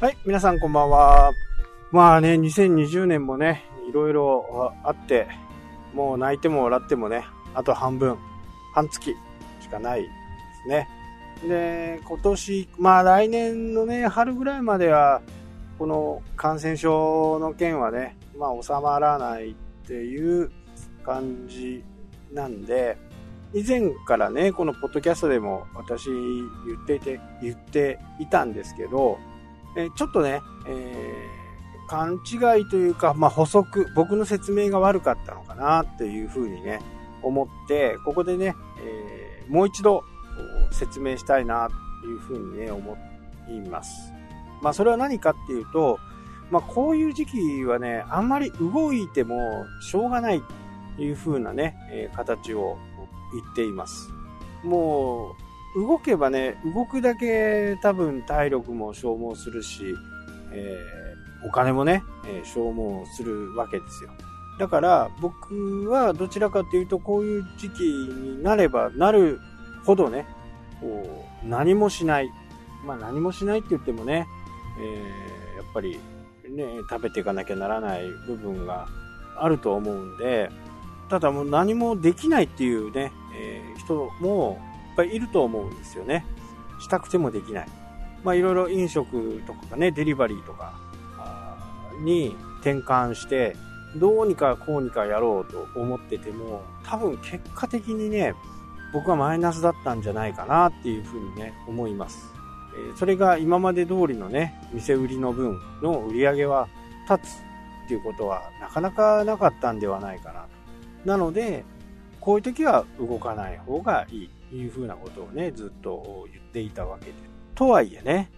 はい、皆さんこんばんは。まあね、2020年もね、いろいろあって、もう泣いても笑ってもね、あと半分、半月しかないですね。で、今年、まあ来年のね、春ぐらいまでは、この感染症の件はね、まあ収まらないっていう感じなんで、以前からね、このポッドキャストでも私言っていて、言っていたんですけど、えーちょっとね、えー勘違いというか、まあ補足、僕の説明が悪かったのかなっていうふうにね、思って、ここでね、えーもう一度説明したいなというふうにね、思います。まあそれは何かっていうと、まあこういう時期はね、あんまり動いてもしょうがないというふうなね、え形を言っています。もう、動けばね、動くだけ多分体力も消耗するし、えーお金もね、えー消耗するわけですよ。だから僕はどちらかというとこういう時期になればなるほどね、こう何もしない。まあ何もしないって言ってもね、えーやっぱりね、食べていかなきゃならない部分があると思うんで、ただもう何もできないっていうね、えー人もぱいいると思うんですよね。したくてもできない。まあいろいろ飲食とかね、デリバリーとかに転換して、どうにかこうにかやろうと思ってても、多分結果的にね、僕はマイナスだったんじゃないかなっていうふうにね、思います。それが今まで通りのね、店売りの分の売り上げは立つっていうことはなかなかなかったんではないかなと。なので、こういう時は動かない方がいいいうふうなことをね、ずっと言っていたわけで。とはいえね、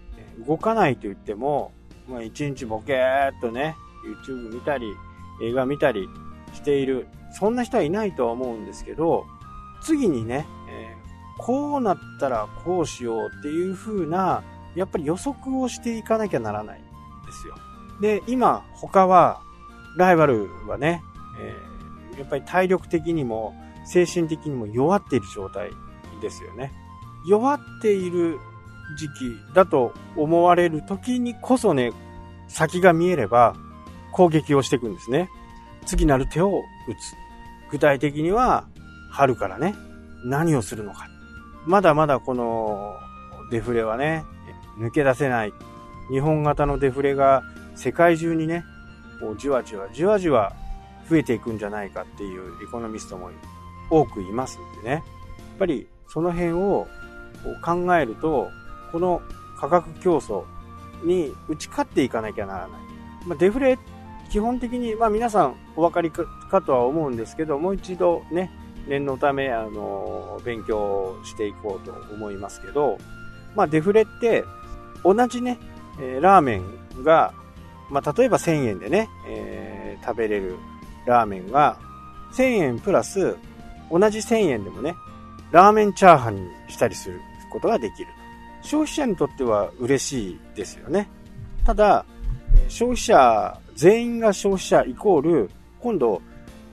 動かないと言っても、まあ一日ボケーっとね、YouTube 見たり、映画見たりしている、そんな人はいないとは思うんですけど、次にね、えーこうなったらこうしようっていう風な、やっぱり予測をしていかなきゃならないんですよ。で、今、他は、ライバルはね、えーやっぱり体力的にも精神的にも弱っている状態ですよね。弱っている時期だと思われる時にこそね、先が見えれば攻撃をしていくんですね。次なる手を打つ。具体的には、春からね、何をするのか。まだまだこのデフレはね、抜け出せない。日本型のデフレが世界中にね、こうじわじわじわじわ増えていくんじゃないかっていうエコノミストも多くいますんでね。やっぱりその辺を考えると、この価格競争に打ち勝っていかなきゃならない。まあ、デフレ、基本的に、まあ皆さんお分かりかとは思うんですけど、もう一度ね、念のため、あの、勉強していこうと思いますけど、まあデフレって、同じね、えラーメンが、まあ例えば1000円でね、えー食べれるラーメンが、1000円プラス、同じ1000円でもね、ラーメンチャーハンにしたりすることができる。消費者にとっては嬉しいですよね。ただ、消費者、全員が消費者イコール、今度、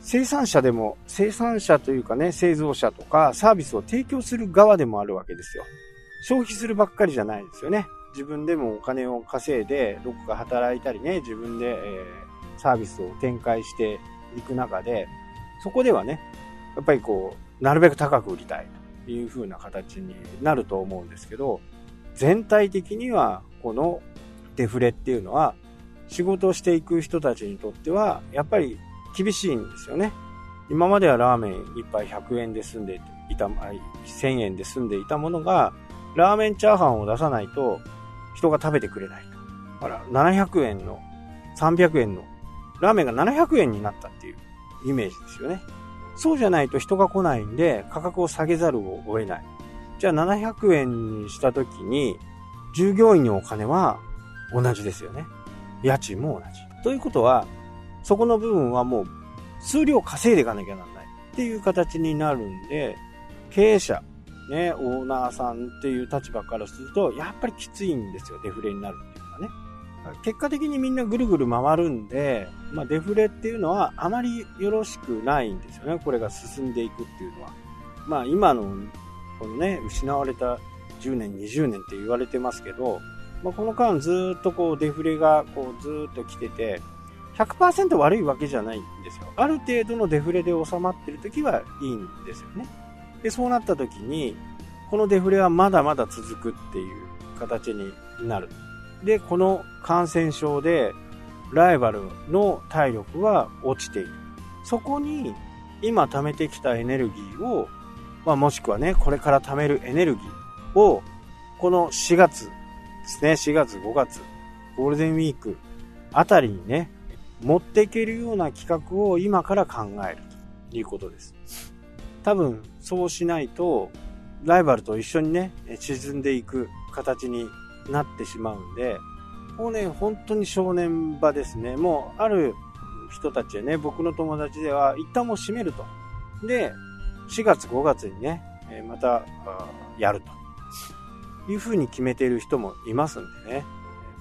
生産者でも、生産者というかね、製造者とかサービスを提供する側でもあるわけですよ。消費するばっかりじゃないですよね。自分でもお金を稼いで、どこか働いたりね、自分で、えサービスを展開していく中で、そこではね、やっぱりこう、なるべく高く売りたいという風な形になると思うんですけど、全体的にはこのデフレっていうのは仕事をしていく人たちにとってはやっぱり厳しいんですよね。今まではラーメン一杯100円で済んでいた、1000円で済んでいたものが、ラーメンチャーハンを出さないと人が食べてくれないと。ほら、700円の、300円の、ラーメンが700円になったっていうイメージですよね。そうじゃないと人が来ないんで価格を下げざるを得ない。じゃあ700円にしたときに、従業員のお金は同じですよね。家賃も同じ。ということは、そこの部分はもう数量稼いでいかなきゃならないっていう形になるんで、経営者、ね、オーナーさんっていう立場からすると、やっぱりきついんですよ、デフレになる。結果的にみんなぐるぐる回るんで、まあ、デフレっていうのはあまりよろしくないんですよね、これが進んでいくっていうのは。まあ今の、このね、失われた10年、20年って言われてますけど、まあ、この間ずっとこうデフレがこうずっと来てて、100%悪いわけじゃないんですよ。ある程度のデフレで収まってる時はいいんですよね。で、そうなった時に、このデフレはまだまだ続くっていう形になる。で、この感染症でライバルの体力は落ちている。そこに今貯めてきたエネルギーを、まあ、もしくはね、これから貯めるエネルギーを、この4月ですね、4月、5月、ゴールデンウィークあたりにね、持っていけるような企画を今から考えるということです。多分、そうしないと、ライバルと一緒にね、沈んでいく形になってしまうんで、もうね、本当に正念場ですね。もう、ある人たちはね、僕の友達では、一旦もう閉めると。で、4月、5月にね、また、やると。いうふうに決めている人もいますんでね。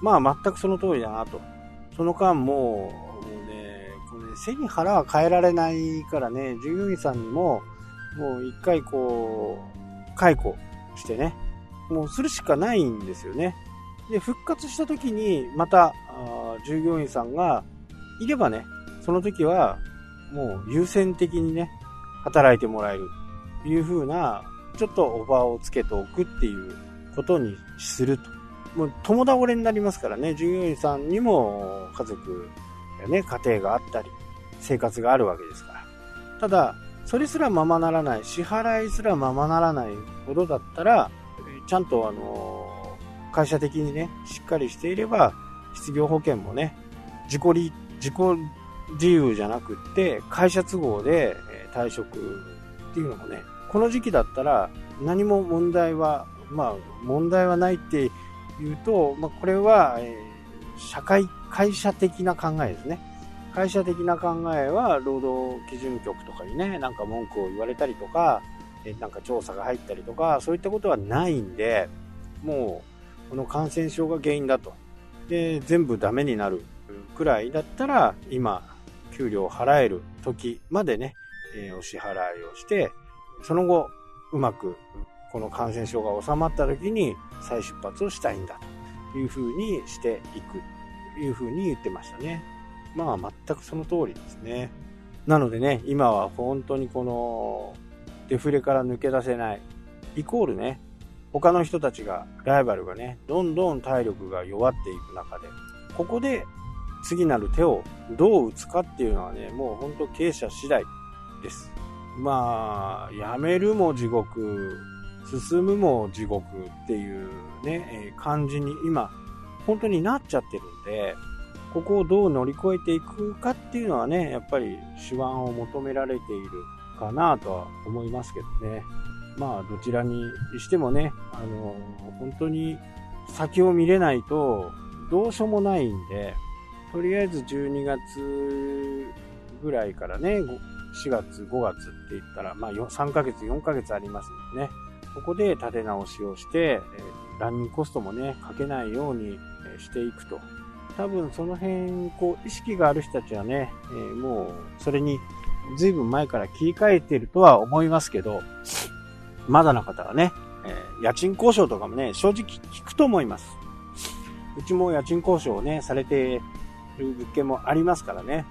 まあ、全くその通りだなと。その間もう、もうね、これ、ね、背に腹は変えられないからね、従業員さんにも、もう一回こう、解雇してね、もうするしかないんですよね。で、復活した時に、また、従業員さんがいればね、その時は、もう優先的にね、働いてもらえるという風な、ちょっとオファーをつけておくっていうことにすると。もう共倒れになりますからね、従業員さんにも家族やね、家庭があったり、生活があるわけですから。ただ、それすらままならない、支払いすらままならないほどだったら、ちゃんとあの、会社的にね、しっかりしていれば、失業保険もね、自己利、自己自由じゃなくって、会社都合で退職っていうのもね、この時期だったら何も問題は、まあ問題はないって言うと、まあこれは、え、社会、会社的な考えですね。会社的な考えは労働基準局とかにね、なんか文句を言われたりとか、なんか調査が入ったりとか、そういったことはないんで、もうこの感染症が原因だと。で、全部ダメになるくらいだったら、今、給料を払える時までね、えー、お支払いをして、その後、うまくこの感染症が収まった時に再出発をしたいんだというふうにしていくというふうに言ってましたね。まあ全くその通りですね。なのでね、今は本当にこのデフレから抜け出せない、イコールね、他の人たちが、ライバルがね、どんどん体力が弱っていく中で、ここで次なる手をどう打つかっていうのはね、もう本当経営者次第です。まあ、やめるも地獄、進むも地獄っていうね、え感じに今、本当になっちゃってるんで、ここをどう乗り越えていくかっていうのはね、やっぱり手腕を求められているかなとは思いますけどね。まあ、どちらにしてもね、あの、本当に先を見れないとどうしようもないんで、とりあえず12月ぐらいからね、4月、5月って言ったら、まあ3ヶ月、4ヶ月ありますんでね、ここで立て直しをして、ランニングコストもね、かけないようにしていくと。多分その辺、こう、意識がある人たちはね、え、もう、それに随分前から切り替えてるとは思いますけど、まだの方はね、えー、家賃交渉とかもね、正直聞くと思います。うちも家賃交渉をね、されてる物件もありますからね。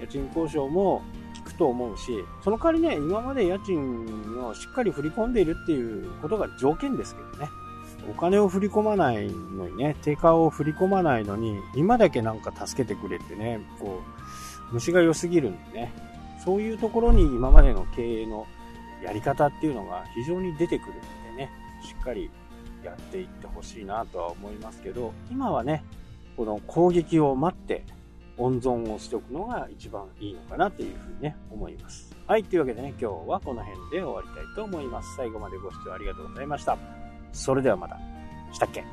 家賃交渉も聞くと思うし、その代わりね、今まで家賃をしっかり振り込んでいるっていうことが条件ですけどね。お金を振り込まないのにね、定価を振り込まないのに、今だけなんか助けてくれってね、こう、虫が良すぎるんでね、そういうところに今までの経営のやり方っていうのが非常に出てくるんでね、しっかりやっていってほしいなとは思いますけど、今はね、この攻撃を待って温存をしておくのが一番いいのかなというふうにね、思います。はい、というわけでね、今日はこの辺で終わりたいと思います。最後までご視聴ありがとうございました。それではまた。したっけ？